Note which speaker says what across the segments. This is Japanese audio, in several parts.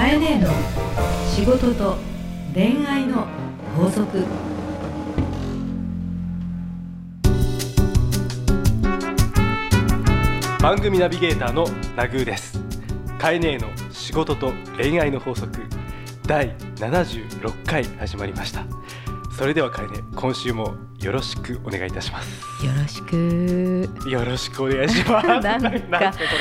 Speaker 1: かえねえの仕事と恋愛の法則。
Speaker 2: 番組ナビゲーターのナグーです。カエネの仕事と恋愛の法則。第76回始まりました。それではカエネ今週もよろしくお願いいたします。
Speaker 1: よろしく。
Speaker 2: よろしくお願いします。
Speaker 1: なんか。
Speaker 2: この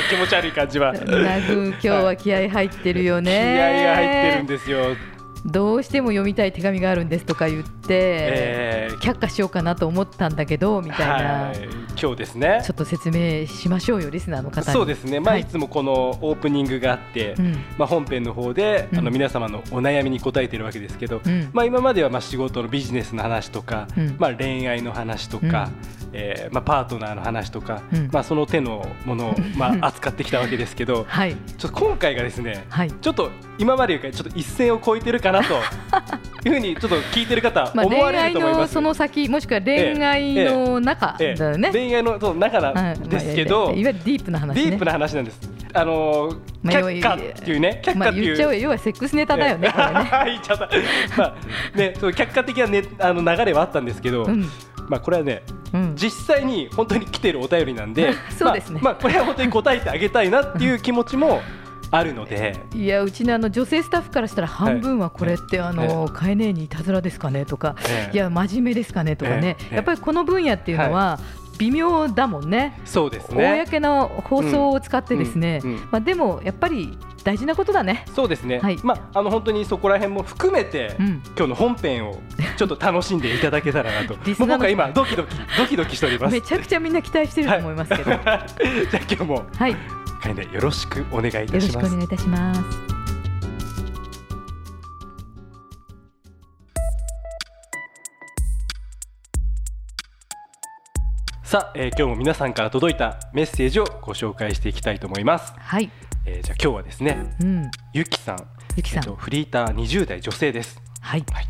Speaker 2: 気持ち悪い感じは。気合
Speaker 1: ナグ今日は気合入ってるよね。
Speaker 2: が入ってるんですよ、
Speaker 1: どうしても読みたい手紙があるんですとか言って、
Speaker 2: えー
Speaker 1: 却下しようかなと思ったんだけどみたいな、
Speaker 2: はい、今日ですね。
Speaker 1: ちょっと説明しましょうよリスナーの方に。
Speaker 2: そうですね、まあ、
Speaker 1: はい。
Speaker 2: いつもこのオープニングがあって、
Speaker 1: うん。
Speaker 2: まあ、本編の方で、
Speaker 1: うん。
Speaker 2: あの皆様のお悩みに答えているわけですけど、
Speaker 1: うん。
Speaker 2: まあ、今まではまあ仕事のビジネスの話とか、
Speaker 1: うん。
Speaker 2: まあ、恋愛の話とか、えーまあ、パートナーの話とか、
Speaker 1: うん。
Speaker 2: まあ、その手のものを、まあ、扱ってきたわけですけど
Speaker 1: はい。
Speaker 2: ちょっと今回がですね
Speaker 1: はい。
Speaker 2: ちょっと今までよりかちょっと一線を越えてるかなと いうふうにちょっと聞いてる方
Speaker 1: まあ、
Speaker 2: 思われると思います。
Speaker 1: のその先もしくは恋愛の中だ
Speaker 2: ええ。
Speaker 1: よね、
Speaker 2: 恋愛の中なんですけど、
Speaker 1: はいまあいわゆるディープな話ね。
Speaker 2: ディープな話なんです。あのー
Speaker 1: まあ
Speaker 2: 却下っていうね、却
Speaker 1: まあ、
Speaker 2: 下っていう。
Speaker 1: 言っちゃうよ。要はセックスネタだよね、ね。
Speaker 2: 言っちゃった。まあね、そう客観的なねあの流れはあったんですけど、
Speaker 1: うん。
Speaker 2: まあこれはね、
Speaker 1: うん
Speaker 2: 実際に本当に来てるお便りなんで、
Speaker 1: そうですね。
Speaker 2: まあ、まあこれは本当に答えてあげたいなっていう気持ちも あるので、
Speaker 1: いやうちのあの女性スタッフからしたら半分はこれってあの買えねえにいたずらですかねとか
Speaker 2: ええ。
Speaker 1: いや真面目ですかねとかね。
Speaker 2: ええ。
Speaker 1: やっぱりこの分野っていうのは微妙だもんね。
Speaker 2: そうですね。
Speaker 1: 公の放送を使ってですね。まあでもやっぱり大事なことだね。
Speaker 2: そうですね。
Speaker 1: はい。
Speaker 2: まああの本当にそこら辺も含めて、
Speaker 1: うん。
Speaker 2: 今日の本編をちょっと楽しんでいただけたらなと。僕は今ドキドキドキドキしております。
Speaker 1: めちゃくちゃみんな期待してると思います。けどは
Speaker 2: じゃあ今日も
Speaker 1: い。よ
Speaker 2: かえねよろしくお願いいた
Speaker 1: ろ
Speaker 2: します。
Speaker 1: しくお願いいたします
Speaker 2: さあ、えー今日も皆さんから届いたメッセージをご紹介していきたいと思います。
Speaker 1: はい
Speaker 2: えーじゃあ今日はですね、
Speaker 1: うん
Speaker 2: ゆきさん、
Speaker 1: ゆきさん
Speaker 2: えっとフリーター20代女性です。
Speaker 1: はい
Speaker 2: はい。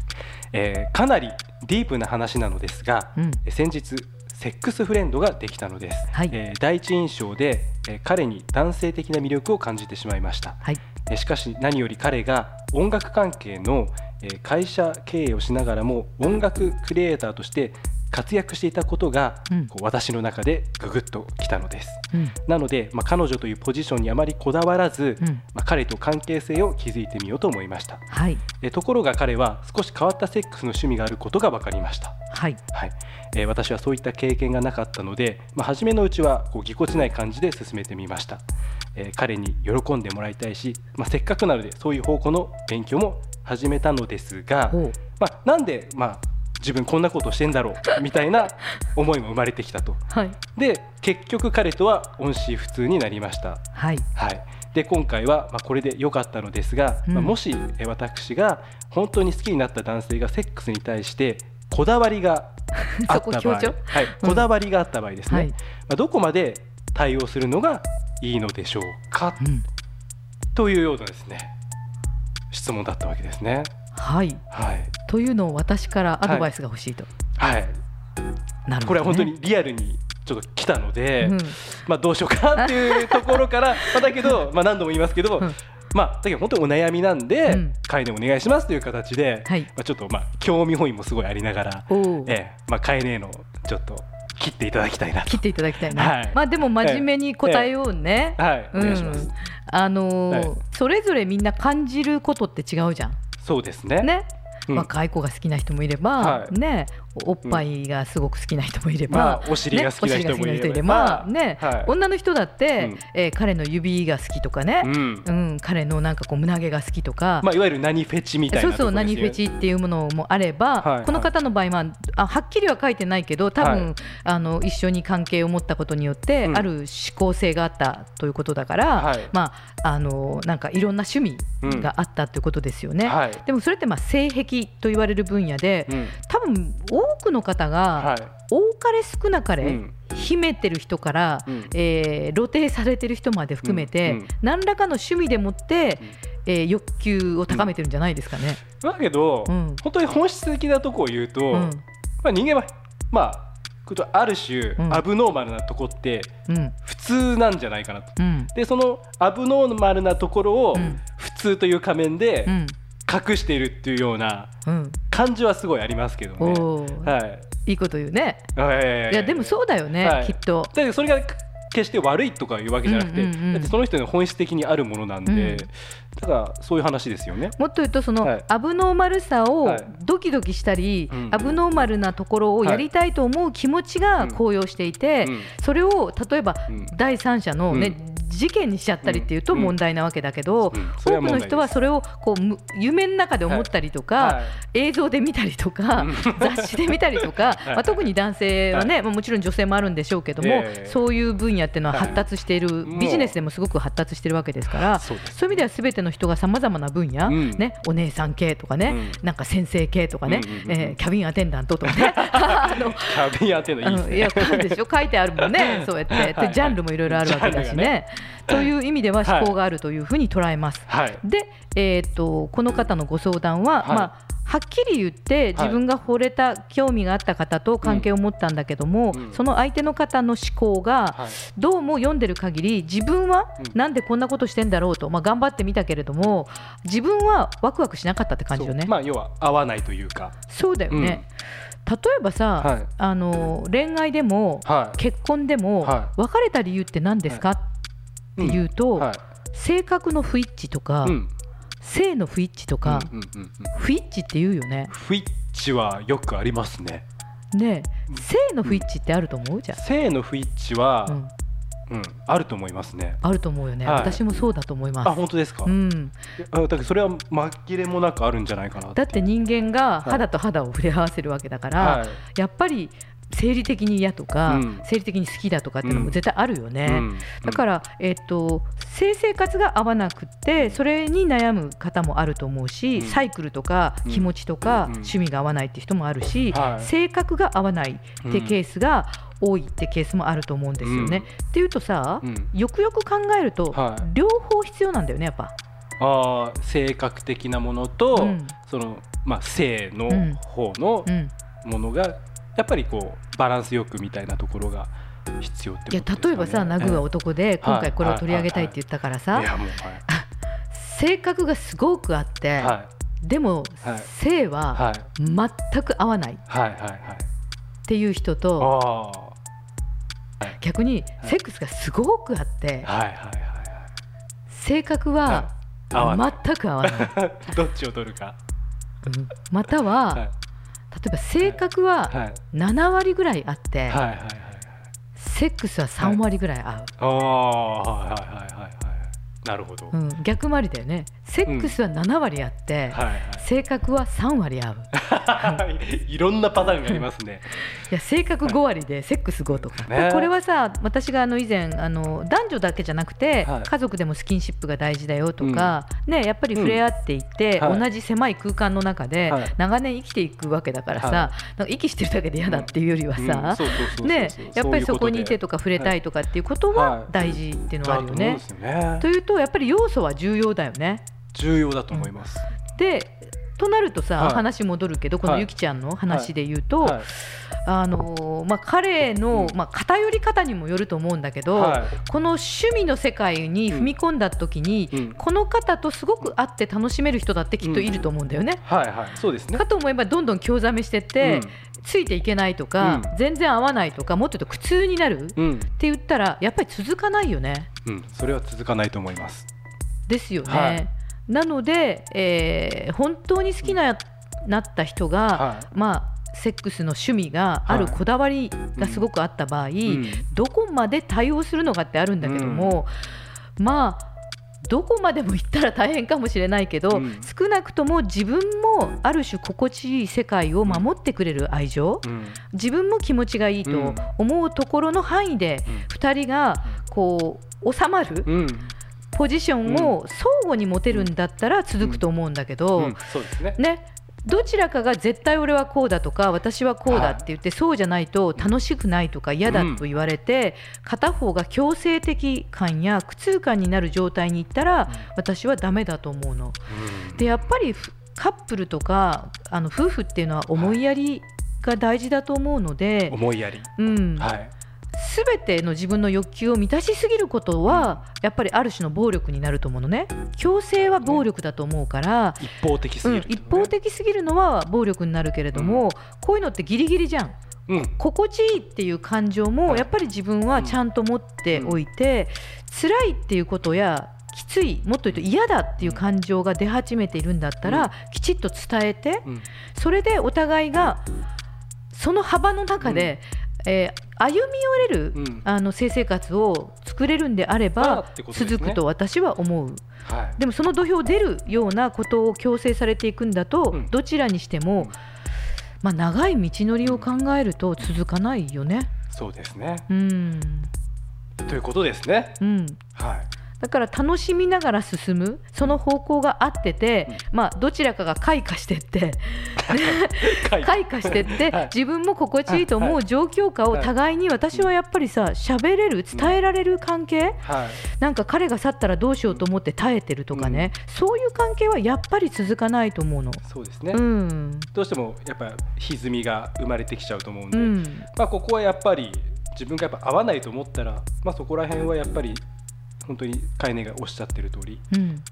Speaker 2: えーかなりディープな話なのですが、
Speaker 1: うん
Speaker 2: えー先日セックスフレンドができたのです。
Speaker 1: はい
Speaker 2: えー第一印象で、えー彼に男性的な魅力を感じてしまいました。
Speaker 1: はい
Speaker 2: えーしかし何より彼が音楽関係のえー会社経営をしながらも音楽クリエイターとして活躍していたことが、
Speaker 1: うん。
Speaker 2: こう私の中でググッときたのです。
Speaker 1: うん。
Speaker 2: なので、まあ、彼女というポジションにあまりこだわらず、
Speaker 1: うん。
Speaker 2: まあ、彼と関係性を築いてみようと思いました。
Speaker 1: はい。
Speaker 2: えところが彼は少し変わったセックスの趣味があることが分かりました、
Speaker 1: はい。
Speaker 2: はい。えー私はそういった経験がなかったので、まあ、初めのうちはこうぎこちない感じで進めてみました、えー彼に喜んでもらいたいし、まあ、せっかくなのでそういう方向の勉強も始めたのですが、まあ、なんで、まあ、自分こんなことをしてんだろうみたいな思いも生まれてきたと。
Speaker 1: はい。
Speaker 2: で結局彼とは音信不通になりました。
Speaker 1: はい。
Speaker 2: はい、で今回は、まあ、これで良かったのですが、
Speaker 1: うん。
Speaker 2: まあ、もしえ私が本当に好きになった男性がセックスに対してこだわりが あ
Speaker 1: そ
Speaker 2: った場合、はい、こだわりがあった場合ですね、
Speaker 1: はい。
Speaker 2: まあ、どこまで対応するのがいいのでしょうか、
Speaker 1: うん。
Speaker 2: というようなですね質問だったわけですね。
Speaker 1: はい。
Speaker 2: はい。
Speaker 1: というのを私からアドバイスが欲しいと、
Speaker 2: はい、
Speaker 1: なるほど、ね、
Speaker 2: これは本当にリアルにちょっと来たので、
Speaker 1: うん。
Speaker 2: まあ、どうしようかなっていうところから、まあ、だけど、まあ、何度も言いますけど、
Speaker 1: うん。
Speaker 2: まあ、だけど本当にお悩みなんで、
Speaker 1: うん。
Speaker 2: 会でお願いしますという形で、
Speaker 1: はい。
Speaker 2: まあ、ちょっとまあ興味本位もすごいありながら、ええまあ、会ねのちょっと切っていただきたいなと。
Speaker 1: 切っていただきたいな、
Speaker 2: はい。
Speaker 1: まあでも真面目に答えようね、
Speaker 2: はい、お
Speaker 1: うん。
Speaker 2: 願いします。
Speaker 1: あのー
Speaker 2: はい。
Speaker 1: それぞれみんな感じることって違うじゃん
Speaker 2: そうですね。
Speaker 1: ね、
Speaker 2: うん。
Speaker 1: 若い子が好きな人もいれば、
Speaker 2: はい。
Speaker 1: ねおっぱいがすごく好きな人もいれば、
Speaker 2: まあお尻が好きな人もいれば
Speaker 1: ね。女の人だって、
Speaker 2: うん。
Speaker 1: えー彼の指が好きとかね、
Speaker 2: うん。
Speaker 1: うん彼のなんかこう胸毛が好きとか、
Speaker 2: まあ、いわゆる何フェチみたいな
Speaker 1: そうそう何フェチっていうものもあれば、この方の場合はあはっきりは書いてないけど多分、
Speaker 2: はい。
Speaker 1: あの一緒に関係を持ったことによって、
Speaker 2: うん。
Speaker 1: ある思考性があったということだから、
Speaker 2: はい。
Speaker 1: まああのなんかいろんな趣味があったということですよね。
Speaker 2: はい。
Speaker 1: でもそれってまあ性癖と言われる分野で、
Speaker 2: うん
Speaker 1: 多分多くの方が、
Speaker 2: はい。
Speaker 1: 多かれ少なかれ、
Speaker 2: うん。
Speaker 1: 秘めてる人から、
Speaker 2: うん。
Speaker 1: えー露呈されてる人まで含めて、
Speaker 2: うん。うん。
Speaker 1: 何らかの趣味でもって、えー欲求を高めてるんじゃないですかね。
Speaker 2: だけど、
Speaker 1: うん。
Speaker 2: 本当に本質的なところを言うと、
Speaker 1: うん。
Speaker 2: まあ、人間はまあある種、
Speaker 1: うん。
Speaker 2: アブノーマルなとこって
Speaker 1: うん。
Speaker 2: 普通なんじゃないかなと。
Speaker 1: うん。
Speaker 2: でそのアブノーマルなところを
Speaker 1: うん。
Speaker 2: 普通という仮面で
Speaker 1: うん
Speaker 2: 隠しているっていうような
Speaker 1: うん。
Speaker 2: 感じはすごいありますけどね。
Speaker 1: おー。
Speaker 2: はい。
Speaker 1: いいこと言うね。
Speaker 2: はい
Speaker 1: いやでもそうだよね、
Speaker 2: はい。
Speaker 1: きっと。
Speaker 2: だけどそれが決して悪いとかいうわけじゃなくて、
Speaker 1: うんうんうん
Speaker 2: だってその人の本質的にあるものなんで、
Speaker 1: うん。
Speaker 2: ただそういう話ですよね。
Speaker 1: もっと言うとその、
Speaker 2: はい。
Speaker 1: アブノーマルさを
Speaker 2: はい。
Speaker 1: ドキドキしたり、
Speaker 2: うん
Speaker 1: アブノーマルなところをやりたいと思う気持ちが高揚していて、
Speaker 2: うん。
Speaker 1: それを例えば
Speaker 2: うん。
Speaker 1: 第三者の、ね
Speaker 2: う
Speaker 1: 事件にしちゃったりっていうと
Speaker 2: うん。
Speaker 1: 問題なわけだけど、多くの人はそれをこうむ夢の中で思ったりとか、
Speaker 2: はい。
Speaker 1: 映像で見たりとか、
Speaker 2: うん。
Speaker 1: 雑誌で見たりとか、
Speaker 2: はい。
Speaker 1: まあ、特に男性はね、まあもちろん女性もあるんでしょうけども、
Speaker 2: ええ
Speaker 1: そういう分野っていうのは発達している、ビジネスでもすごく発達しているわけですから。
Speaker 2: そう
Speaker 1: いう意味ではすべての人がさまざまな分野、
Speaker 2: うん。
Speaker 1: ね、お姉さん系とかね、
Speaker 2: うん。
Speaker 1: なんか先生系とかね、えーキャビンアテンダントとかね あの
Speaker 2: キャビン当てるのいいですね。
Speaker 1: うんいや書くでしょ書いてあるもんね そうやって。
Speaker 2: はい
Speaker 1: でジャンルもいろいろあるわけだしね。という意味では思考があるというふうに捉えます。
Speaker 2: はい。
Speaker 1: で、えー、とこの方のご相談は、
Speaker 2: はい。
Speaker 1: まあ、はっきり言って自分が惚れた、興味があった方と関係を持ったんだけども、
Speaker 2: うん。
Speaker 1: その相手の方の思考が、
Speaker 2: はい。
Speaker 1: どうも読んでる限り自分は
Speaker 2: うん。
Speaker 1: なんでこんなことしてんだろうと、まあ、頑張ってみたけれども自分はワクワクしなかったって感じよね。
Speaker 2: まあ要は合わないというか。
Speaker 1: そうだよね、例えばさ、
Speaker 2: はい。
Speaker 1: あの恋愛でも、
Speaker 2: はい。
Speaker 1: 結婚でも、
Speaker 2: は
Speaker 1: 別れた理由って何ですか、っていうと、
Speaker 2: はい。
Speaker 1: 性格の不一致とか、
Speaker 2: うん。
Speaker 1: 性の不一致とか、
Speaker 2: うんうんうんうん
Speaker 1: 不一致って言うよね。
Speaker 2: フィッチはよくありますね。
Speaker 1: ねえ性の不一致ってあると思う？じゃ
Speaker 2: 性の不一致は
Speaker 1: あ、、うん、
Speaker 2: うん、あると思いますね。
Speaker 1: あると思うよね、
Speaker 2: はい
Speaker 1: 私もそうだと思い
Speaker 2: あ、
Speaker 1: ます。
Speaker 2: 本当ですか？
Speaker 1: うん、
Speaker 2: あだからそれは紛れもなくあるんじゃないかな
Speaker 1: だって人間が
Speaker 2: はい
Speaker 1: 肌と肌を触れ合わせるわけだから、
Speaker 2: はい
Speaker 1: やっぱり生理的に嫌とか、
Speaker 2: うん。
Speaker 1: 生理的に好きだとかっていうのも絶対あるよね。
Speaker 2: うん。
Speaker 1: だから、えっと性生活が合わなくってそれに悩む方もあると思うし、
Speaker 2: うん。
Speaker 1: サイクルとか
Speaker 2: うん。
Speaker 1: 気持ちとか、
Speaker 2: うん。
Speaker 1: 趣味が合わないって人もあるし、
Speaker 2: はい。
Speaker 1: 性格が合わないってケースが多いってケースもあると思うんですよね。
Speaker 2: うん。
Speaker 1: っていうとさ、
Speaker 2: うん。
Speaker 1: よくよく考えると、
Speaker 2: はい。
Speaker 1: 両方必要なんだよねやっぱ。
Speaker 2: あー性格的なものと、
Speaker 1: うん。
Speaker 2: そのまあ性の
Speaker 1: うん。
Speaker 2: 方の
Speaker 1: うん、
Speaker 2: ものがやっぱりこうバランスよくみたいなところが必要ってこと
Speaker 1: いや
Speaker 2: ですかね。
Speaker 1: 例えばさ、ナグは男で今回これを取り上げたいって言ったからさ、性格がすごくあって、
Speaker 2: はい。はい
Speaker 1: でも、
Speaker 2: はい。
Speaker 1: 性は
Speaker 2: はい。
Speaker 1: 全く合わない。っていう人と
Speaker 2: あ
Speaker 1: 逆にセックスがすごくあって、性格
Speaker 2: は
Speaker 1: 全く合わない、
Speaker 2: どっちを取るか。
Speaker 1: うん。または、
Speaker 2: はい
Speaker 1: 例えば性格は
Speaker 2: はい。
Speaker 1: 7割ぐらいあって、
Speaker 2: はいはいはいはい。
Speaker 1: セックスは3割ぐらい合う、
Speaker 2: ああはいはいはいはいはい。なるほど、
Speaker 1: うん、逆回りだよねセックスは7割あって、
Speaker 2: はい
Speaker 1: 性格は3割合う。
Speaker 2: は いいろんなパターンがありますね。
Speaker 1: いや性格5割でセックス5とか、
Speaker 2: ね。
Speaker 1: これはさ私があの以前あの男女だけじゃなくて、
Speaker 2: はい。
Speaker 1: 家族でもスキンシップが大事だよとか、ね、やっぱり触れ合っていって、
Speaker 2: うん。はい。
Speaker 1: 同じ狭い空間の中で
Speaker 2: はい。
Speaker 1: 長年生きていくわけだからさ、
Speaker 2: はい。
Speaker 1: なんか息してるだけで嫌だっていうよりは
Speaker 2: うん。
Speaker 1: さ、やっぱりそこにいてと
Speaker 2: か
Speaker 1: か触れたいとかっていうこと
Speaker 2: は
Speaker 1: はい。大事っていうのはある
Speaker 2: よね。
Speaker 1: というとやっぱり要素は重要だよね。
Speaker 2: 重要だと思います、
Speaker 1: でとなるとさ、
Speaker 2: はい。
Speaker 1: 話戻るけどこの
Speaker 2: はい
Speaker 1: ゆきちゃんの話で言うと、
Speaker 2: はい。
Speaker 1: あのーまあ、彼の、
Speaker 2: うん。
Speaker 1: まあ、偏り方にもよると思うんだけど、
Speaker 2: はい。
Speaker 1: この趣味の世界に踏み込んだ時に、
Speaker 2: うん。
Speaker 1: この方とすごく会って楽しめる人だってきっといると思うんだよね。
Speaker 2: はいはい。そうですね。
Speaker 1: かと思えばどんどん興ざめしてって、
Speaker 2: うん。
Speaker 1: ついていけないとか、
Speaker 2: うん。
Speaker 1: 全然合わないとかもっと言うと苦痛になるって
Speaker 2: うん、
Speaker 1: 言ったらやっぱり続かないよね。
Speaker 2: うん、それは続かないと思います。
Speaker 1: ですよね。
Speaker 2: はい
Speaker 1: なので、えー本当に好きななった人が、
Speaker 2: は
Speaker 1: まあセックスの趣味がある
Speaker 2: はい
Speaker 1: こだわりがすごくあった場合、
Speaker 2: うん。
Speaker 1: どこまで対応するのかってあるんだけども、まあどこまでも行ったら大変かもしれないけど、
Speaker 2: うん。
Speaker 1: 少なくとも自分もある種心地いい世界を守ってくれる愛情、
Speaker 2: うん。
Speaker 1: 自分も気持ちがいいと思うところの範囲で2人がこう収まる
Speaker 2: うん、
Speaker 1: ポジションを相互に持てるんだったら続くと思うんだけど、
Speaker 2: うん。そうですね。
Speaker 1: ね、どちらかが絶対俺はこうだとか私はこうだって言って、そうじゃないと楽しくないとか嫌だと言われて、片方が強制的感や苦痛感になる状態にいったら、私はダメだと思うの。
Speaker 2: うん。
Speaker 1: でやっぱりふカップルとかあの夫婦っていうのは思いやりが大事だと思うので、
Speaker 2: 思いやり、
Speaker 1: うん。
Speaker 2: はい
Speaker 1: 全ての自分の欲求を満たしすぎることはやっぱりある種の暴力になると思うのね。強制は暴力だと思うから、
Speaker 2: 一方的す
Speaker 1: うん
Speaker 2: ぎる、
Speaker 1: 一方的すぎるのは暴力になるけれども、こういうのってギリギリじゃん。
Speaker 2: うん。
Speaker 1: 心地いいっていう感情もやっぱり自分はちゃんと持っておいて、辛いっていうことやきついもっと言うと嫌だっていう感情が出始めているんだったら、
Speaker 2: うん。
Speaker 1: きちっと伝えて
Speaker 2: うん。
Speaker 1: それでお互いがその幅の中で、えー歩み寄れる、
Speaker 2: うん。
Speaker 1: あの性生活を作れるんであれ
Speaker 2: まあ
Speaker 1: ば
Speaker 2: ね。
Speaker 1: 続くと私は思う。
Speaker 2: はい。
Speaker 1: でもその土俵出るようなことを強制されていくんだと、
Speaker 2: うん。
Speaker 1: どちらにしても、
Speaker 2: うん。
Speaker 1: まあ、長い道のりを考えると続かないよね。
Speaker 2: そうですね。
Speaker 1: うん。
Speaker 2: ということですね。
Speaker 1: うん、
Speaker 2: はい
Speaker 1: だから楽しみながら進むその方向が合ってて、まあ、どちらかが開花してって
Speaker 2: はい
Speaker 1: 開花してって、
Speaker 2: はい。
Speaker 1: 自分も心地いいと思う状況下を互いに私はやっぱりさ喋れる伝えられる関係、
Speaker 2: はい。
Speaker 1: なんか彼が去ったらどうしようと思って耐えてるとかね、そういう関係はやっぱり続かないと思うの。
Speaker 2: そうですね、
Speaker 1: うん。
Speaker 2: どうしてもやっぱ歪みが生まれてきちゃうと思うんで、
Speaker 1: うん。
Speaker 2: まあ、ここはやっぱり自分がやっぱ合わないと思ったら、まあ、そこら辺はやっぱり本当にカイネがおっしゃってる通り
Speaker 1: うん。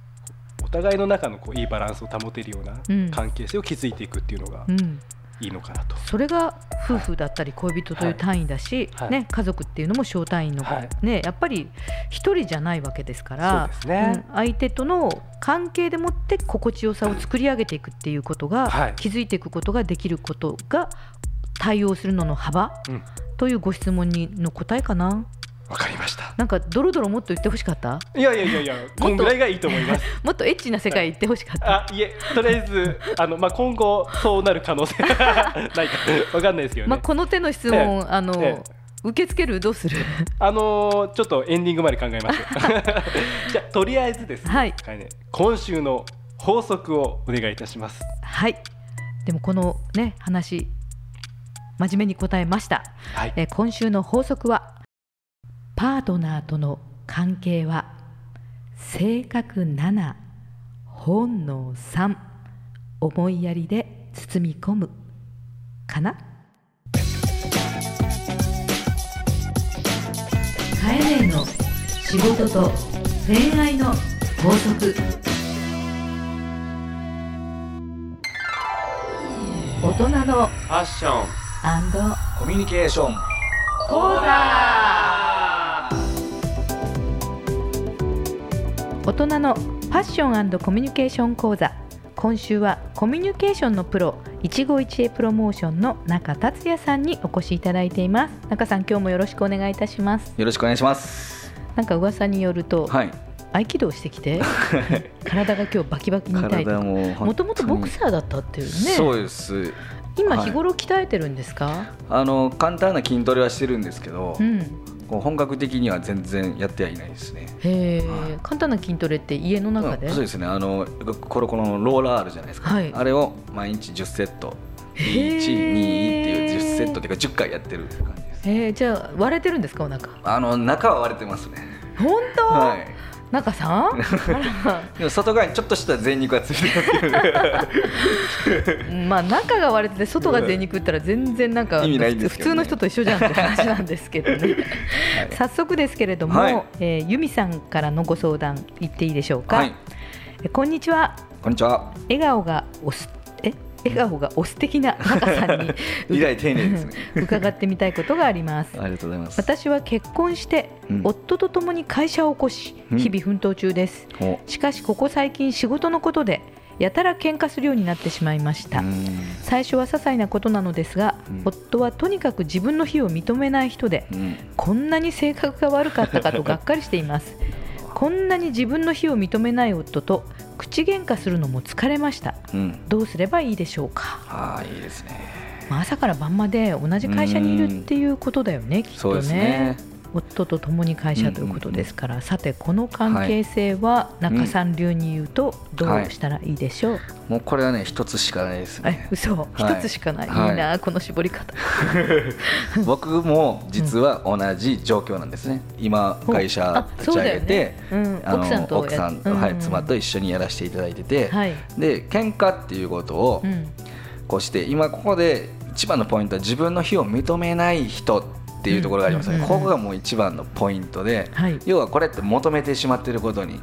Speaker 2: お互いの中のこういいバランスを保てるよう
Speaker 1: うん。
Speaker 2: な関係性を築いていくっていうのが
Speaker 1: うん。
Speaker 2: いいのかなと。
Speaker 1: それが夫婦だったり恋人という単位だし、
Speaker 2: はい。
Speaker 1: ね、家族っていうのも小単位の、
Speaker 2: はい。
Speaker 1: ね、やっぱり一人じゃないわけですから
Speaker 2: ね。
Speaker 1: うん相手との関係でもって心地よさを作り上げていくっていうことが、
Speaker 2: はい。
Speaker 1: 気づいていくことができることが対応するのの幅
Speaker 2: うん。
Speaker 1: というご質問にの答えかな
Speaker 2: わかりました。
Speaker 1: なんかドロドロもっと言ってほしかった？
Speaker 2: いやいやいやいや、こんぐらいがいいと思います。
Speaker 1: もっとエッチな世界行ってほしかった、
Speaker 2: あ、いえ、とりあえず、あの、まあ、今後、そうなる可能性 ないか、わかんないですけどね。
Speaker 1: まあ、この手の質問、
Speaker 2: え
Speaker 1: あの
Speaker 2: え
Speaker 1: 受け付ける？どうする？
Speaker 2: あのーちょっとエンディングまで考えましょう。じゃあ、とりあえずですね、
Speaker 1: はい
Speaker 2: かいね今週の法則をお願いいたします。
Speaker 1: はいでもこのね話真面目に答えました、
Speaker 2: はい。
Speaker 1: えー今週の法則はパートナーとの関係は性格7本能3思いやりで包み込むかな？カエネの仕事と恋愛の法則。大人の
Speaker 2: ファッション、
Speaker 3: コミュニケーション。
Speaker 1: 講座人のファッションコミュニケーション講座。今週はコミュニケーションのプロ一期一会プロモーションの中達也さんにお越しいただいています。中さん今日もよろしくお願いいたします。
Speaker 3: よろしくお願いします。
Speaker 1: なんか噂によると、
Speaker 3: はい。
Speaker 1: 合気道してきて 体が今日バキバキに痛いと
Speaker 3: も
Speaker 1: もともとボクサーだったっていうね。
Speaker 3: そうです。はい。
Speaker 1: 今日頃鍛えてるんですか、
Speaker 3: あの簡単な筋トレはしてるんですけど、
Speaker 1: うん
Speaker 3: こう本格的には全然やってはいないですね。
Speaker 1: へえ、
Speaker 3: はい。
Speaker 1: 簡単な筋トレって家の中で、
Speaker 3: うんそうですね。あのこれこのローラーあるじゃないですか、
Speaker 1: はい。
Speaker 3: あれを毎日10セット。
Speaker 1: へー。
Speaker 3: 1、2っていう10セットっていうか10回やってる感じです。
Speaker 1: えー、じゃあ割れてるんですかお腹？
Speaker 3: あの中は割れてますね。
Speaker 1: 本当、
Speaker 3: はい
Speaker 1: 中さん？
Speaker 3: でも外側にちょっとした全肉がついてるっていう
Speaker 1: まあ中が割れてて外が出にくったら全然なんか普通の人と一緒じゃんって話なんですけどね。早速ですけれども、
Speaker 3: はい。
Speaker 1: えー由美さんからのご相談言っていいでしょうか、
Speaker 3: はい。
Speaker 1: えこんにちは。
Speaker 3: こんにちは。
Speaker 1: 笑顔がおすえ笑顔がお素敵な中さんに
Speaker 3: 以来丁寧ですね。
Speaker 1: 伺ってみたいことがあります。
Speaker 3: ありがとうございます。
Speaker 1: 私は結婚して、
Speaker 3: うん。
Speaker 1: 夫と共に会社を起こし
Speaker 3: うん。
Speaker 1: 日々奮闘中です、
Speaker 3: お。
Speaker 1: しかしここ最近仕事のことでやたら喧嘩するようになってしまいました、
Speaker 3: うん。
Speaker 1: 最初は些細なことなのですが、
Speaker 3: うん。
Speaker 1: 夫はとにかく自分の非を認めない人で
Speaker 3: うん。
Speaker 1: こんなに性格が悪かったかとがっかりしています。こんなに自分の非を認めない夫と口喧嘩するのも疲れました。
Speaker 3: うん。
Speaker 1: どうすればいいでしょうか、
Speaker 3: ああいいですね。
Speaker 1: まあ、朝から晩まで同じ会社にいるっていうことだよねきっとね
Speaker 3: ね
Speaker 1: 夫と共に会社ということですから、さてこの関係性は中さん流に言うとどうしたらいいでしょう、
Speaker 3: もうこれはね一つしかないです
Speaker 1: え
Speaker 3: ね
Speaker 1: 嘘。一、
Speaker 3: はい。
Speaker 1: つしかない、
Speaker 3: はい。
Speaker 1: い、いなこの絞り方。
Speaker 3: 僕も実は同じ状況なんですね。今
Speaker 1: うん
Speaker 3: 会社
Speaker 1: あ
Speaker 3: 立ち上げて、
Speaker 1: そうだよね。うん奥さんとや
Speaker 3: 奥さん
Speaker 1: うん。
Speaker 3: はい、妻と一緒にやらせていただいてて、
Speaker 1: はい、
Speaker 3: で喧嘩っていうことを
Speaker 1: うん。
Speaker 3: こうして今ここで一番のポイントは自分の非を認めない人っていうところがあります。よね、ここがもう一番のポイントで、
Speaker 1: はい。
Speaker 3: 要はこれって求めてしまっていることに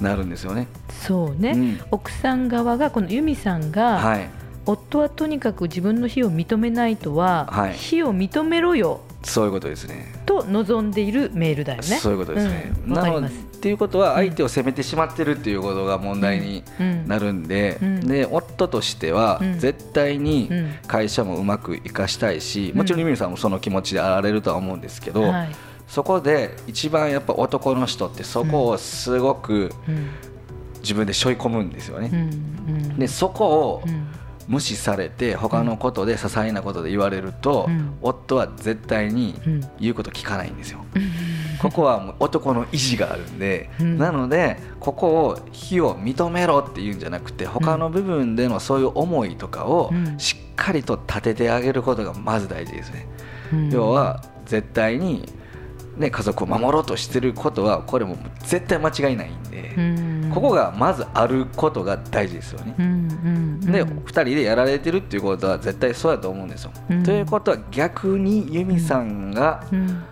Speaker 3: なるんですよね。
Speaker 1: そうね、
Speaker 3: うん。
Speaker 1: 奥さん側がこの由美さんが、
Speaker 3: はい、
Speaker 1: 夫はとにかく自分の非を認めないとは、
Speaker 3: はい。
Speaker 1: 非を認めろよ
Speaker 3: そういうことですね。
Speaker 1: と望んでいるメールだよね。
Speaker 3: そういうことですね。
Speaker 1: うん。
Speaker 3: なのっていうことは相手を責めてしまってるっていうことが問題に
Speaker 1: うん。
Speaker 3: なるんで、
Speaker 1: うん。
Speaker 3: で夫としては
Speaker 1: うん。
Speaker 3: 絶対に
Speaker 1: うん。
Speaker 3: 会社もうまく生かしたいし、もちろんユミさんもその気持ちであられるとは思うんですけど、
Speaker 1: はい。
Speaker 3: そこで一番やっぱ男の人ってそこをすごく
Speaker 1: うん。
Speaker 3: 自分で背負い込むんですよね。
Speaker 1: うん。うん。
Speaker 3: でそこを
Speaker 1: うん
Speaker 3: 無視されて他のことで些細なことで言われると、
Speaker 1: うん。
Speaker 3: 夫は絶対に
Speaker 1: うん。
Speaker 3: 言うこと聞かないんですよ。ここはもう男の意地があるんで、
Speaker 1: うん。
Speaker 3: なのでここを非を認めろっていうんじゃなくて他の部分でのそういう思いとかを
Speaker 1: うん。
Speaker 3: しっかりと立ててあげることがまず大事ですね。
Speaker 1: うん。
Speaker 3: 要は絶対に、ね、家族を守ろうとしてることはこれも絶対間違いないんで、
Speaker 1: うん
Speaker 3: ここがまずあることが大事ですよね。で
Speaker 1: うん
Speaker 3: 2人でやられてるっていうことは絶対そうだと思うんですよ。
Speaker 1: うん。
Speaker 3: ということは逆にユミさんが
Speaker 1: うん。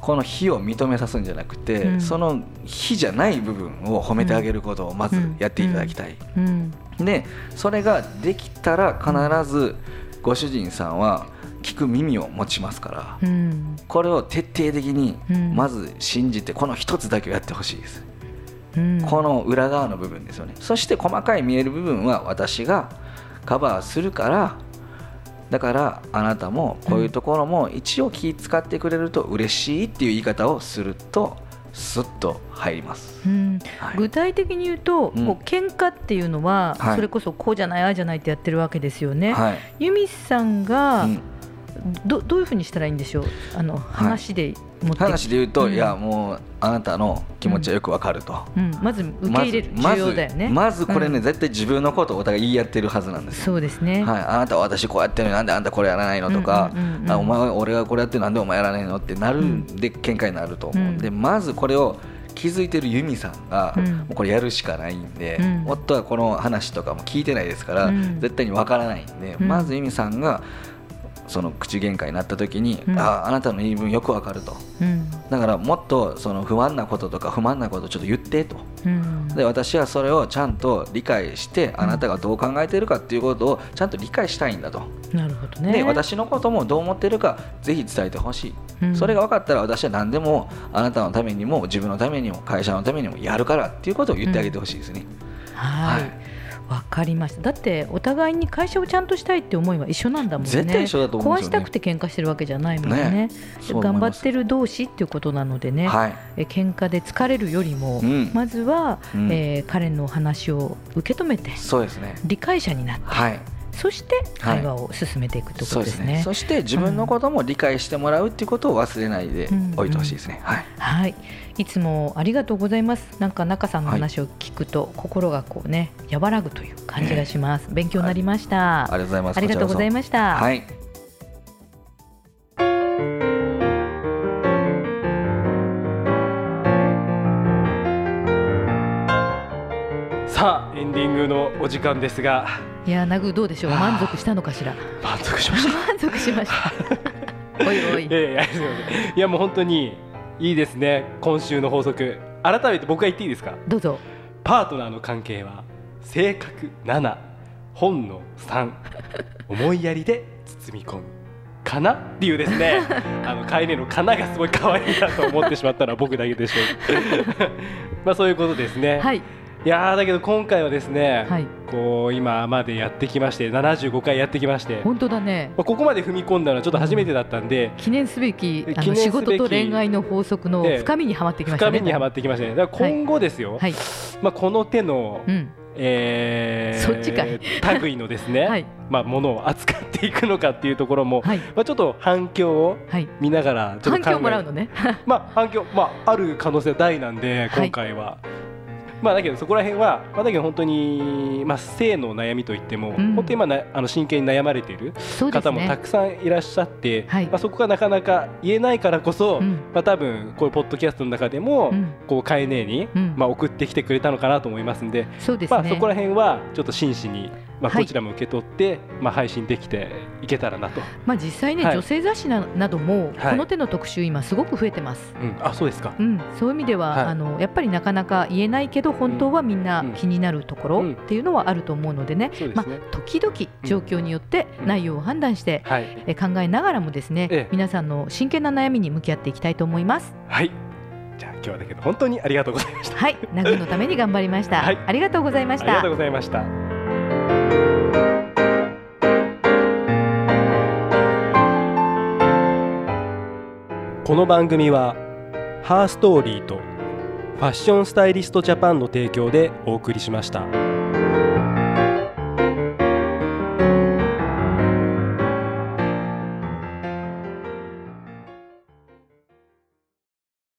Speaker 3: この非を認めさすんじゃなくて、
Speaker 1: うん。
Speaker 3: その非じゃない部分を褒めてあげることをまずやっていただきたい。
Speaker 1: うん。
Speaker 3: でそれができたら必ずご主人さんは聞く耳を持ちますから。
Speaker 1: うん。
Speaker 3: これを徹底的に
Speaker 1: うん。
Speaker 3: まず信じてこの一つだけをやってほしいです、
Speaker 1: うん。
Speaker 3: この裏側の部分ですよね。そして細かい見える部分は私がカバーするからだからあなたもこういうところも一応気使ってくれると嬉しいっていう言い方をするとスッと入ります、
Speaker 1: うん。
Speaker 3: はい。
Speaker 1: 具体的に言うと、
Speaker 3: うん。
Speaker 1: こう喧嘩っていうのは、
Speaker 3: はい。
Speaker 1: それこそこうじゃないああじゃないってやってるわけですよね。
Speaker 3: はい。
Speaker 1: ユミさんが、
Speaker 3: うん。
Speaker 1: どどういうふうにしたらいいんでしょう？あの話で
Speaker 3: 話で言うと、
Speaker 1: うん。
Speaker 3: いやもうあなたの気持ちはよくわかると、
Speaker 1: うん、まず受け入れる、
Speaker 3: まず
Speaker 1: 重要だよね。
Speaker 3: まずこれね、
Speaker 1: うん。
Speaker 3: 絶対自分のことをお互い言い合ってるはずなんですよ。
Speaker 1: そうですね。
Speaker 3: はい、あなたは私こうやってるのになんであんたこれやらないのとか、あお前は俺がこれやってなんでお前やらないのってなるん。で喧嘩になると思う、
Speaker 1: うん。
Speaker 3: でまずこれを気づいてるユミさんが、
Speaker 1: うん。
Speaker 3: もうこれやるしかないんで、
Speaker 1: うん。
Speaker 3: 夫はこの話とかも聞いてないですから、
Speaker 1: うん。
Speaker 3: 絶対にわからないんで、
Speaker 1: うん。
Speaker 3: まずユミさんがその口喧嘩になった時に、
Speaker 1: うん。
Speaker 3: ああなたの言い分よくわかると。
Speaker 1: うん。
Speaker 3: だからもっとその不安なこととか不満なことをちょっと言ってと。
Speaker 1: うん。
Speaker 3: で私はそれをちゃんと理解してあなたがどう考えてるかっていうことをちゃんと理解したいんだと。
Speaker 1: なるほどね。
Speaker 3: で私のこともどう思ってるかぜひ伝えてほしい、
Speaker 1: うん。
Speaker 3: それが分かったら私は何でもあなたのためにも自分のためにも会社のためにもやるからっていうことを言ってあげてほしいですね、
Speaker 1: はい。
Speaker 3: はい
Speaker 1: わかりました。だってお互いに会社をちゃんとしたいって思いは一緒なんだもんね。
Speaker 3: 絶対一緒だと思うんですよね
Speaker 1: 壊したくて喧嘩してるわけじゃないもんね。
Speaker 3: ね
Speaker 1: 頑張ってる同士っていうことなのでね。
Speaker 3: はい
Speaker 1: え喧嘩で疲れるよりも、
Speaker 3: うん
Speaker 1: まずは、
Speaker 3: うん
Speaker 1: えー彼の話を受け止めて
Speaker 3: そうですね
Speaker 1: 理解者になって、
Speaker 3: はい
Speaker 1: そして会話を進めていくということですね。
Speaker 3: すね。そして自分のことも理解してもらうっていうことを忘れないでおいてほしいですね、はい。
Speaker 1: はい、いつもありがとうございます。なんか中さんの話を聞くと、心がこうね和らぐという感じがします。勉強になりました。
Speaker 3: ありがとうございます。
Speaker 1: ありがとうございました。
Speaker 3: はい。
Speaker 2: さあエンディングのお時間ですが
Speaker 1: いや、ナグどうでしょう？満足したのかしら？
Speaker 2: 満足しました
Speaker 1: 満足しました。おいおい
Speaker 2: い。やいやすいませんいやもう本当にいいですね今週の法則改めて僕が言っていいですか？
Speaker 1: どうぞ。
Speaker 2: パートナーの関係は性格7本能3思いやりで包み込むかな？っていうですね あのカエネのかながすごい可愛いなと思ってしまったのは僕だけでしょうまあそういうことですね、
Speaker 1: はい。
Speaker 2: いやーだけど今回はですね、
Speaker 1: はい。
Speaker 2: こう今までやってきまして75回やってきまして、ま
Speaker 1: 本当だね。
Speaker 2: あ、ここまで踏み込んだのはちょっと初めてだったんで、
Speaker 1: 記念すべきあ
Speaker 2: 記念すべき
Speaker 1: の仕事と恋愛の法則の
Speaker 2: ええ
Speaker 1: 深みにはまってきましたね。
Speaker 2: 深みにはまってきましたねだから今後ですよ、
Speaker 1: はい。
Speaker 2: まあ、この手の、
Speaker 1: うん。
Speaker 2: えー
Speaker 1: そっちかい
Speaker 2: 類のですね、
Speaker 1: はい。
Speaker 2: まあ、ものを扱っていくのかっていうところも、
Speaker 1: はい。
Speaker 2: まあ、ちょっと反響を
Speaker 1: はい。
Speaker 2: 見ながらちょっと考え
Speaker 1: 反響もらうのね。
Speaker 2: まあ、反響、まあ、ある可能性は大なんで
Speaker 1: はい
Speaker 2: 今回は、まあだけどそこら辺は、まあ、だけど本当に、まあ、性の悩みといっても、
Speaker 1: うん。
Speaker 2: 本当に今なあの真剣に悩まれている。方もたくさんいらっしゃって、
Speaker 1: はい。
Speaker 2: まあ、そこがなかなか言えないからこそ、
Speaker 1: うん。
Speaker 2: まあ、多分こういうポッドキャストの中でも、
Speaker 1: うん。
Speaker 2: こうカエネに、
Speaker 1: うん。
Speaker 2: まあ、送ってきてくれたのかなと思いますんで、
Speaker 1: ね。
Speaker 2: まあ、そこら辺はちょっと真摯にまあ、
Speaker 1: はい。
Speaker 2: こちらも受け取って、まあ、配信できていけたらなと、
Speaker 1: まあ、実際ね、
Speaker 2: はい。
Speaker 1: 女性雑誌ななども
Speaker 2: はい。
Speaker 1: この手の特集今すごく増えてます。
Speaker 2: うん、あそうですか。
Speaker 1: うん、そういう意味では、
Speaker 2: はい。
Speaker 1: あのやっぱりなかなか言えないけど本当はみんな
Speaker 2: うん
Speaker 1: 気になるところ
Speaker 2: うん。
Speaker 1: っていうのはあると思うのでね、
Speaker 2: うですね、、
Speaker 1: 時々状況によって
Speaker 2: うん
Speaker 1: 内容を判断して、
Speaker 2: はい。
Speaker 1: え考えながらもですね、
Speaker 2: ええ。
Speaker 1: 皆さんの真剣な悩みに向き合っていきたいと思います。
Speaker 2: はい。じゃあ今日はだけど本当にありがとうございました。
Speaker 1: はい、ナグのために頑張りました。
Speaker 2: はい。
Speaker 1: ありがとうございました。
Speaker 2: ありがとう。ございましたこの番組はハーストーリーとファッションスタイリストジャパンの提供でお送りしました。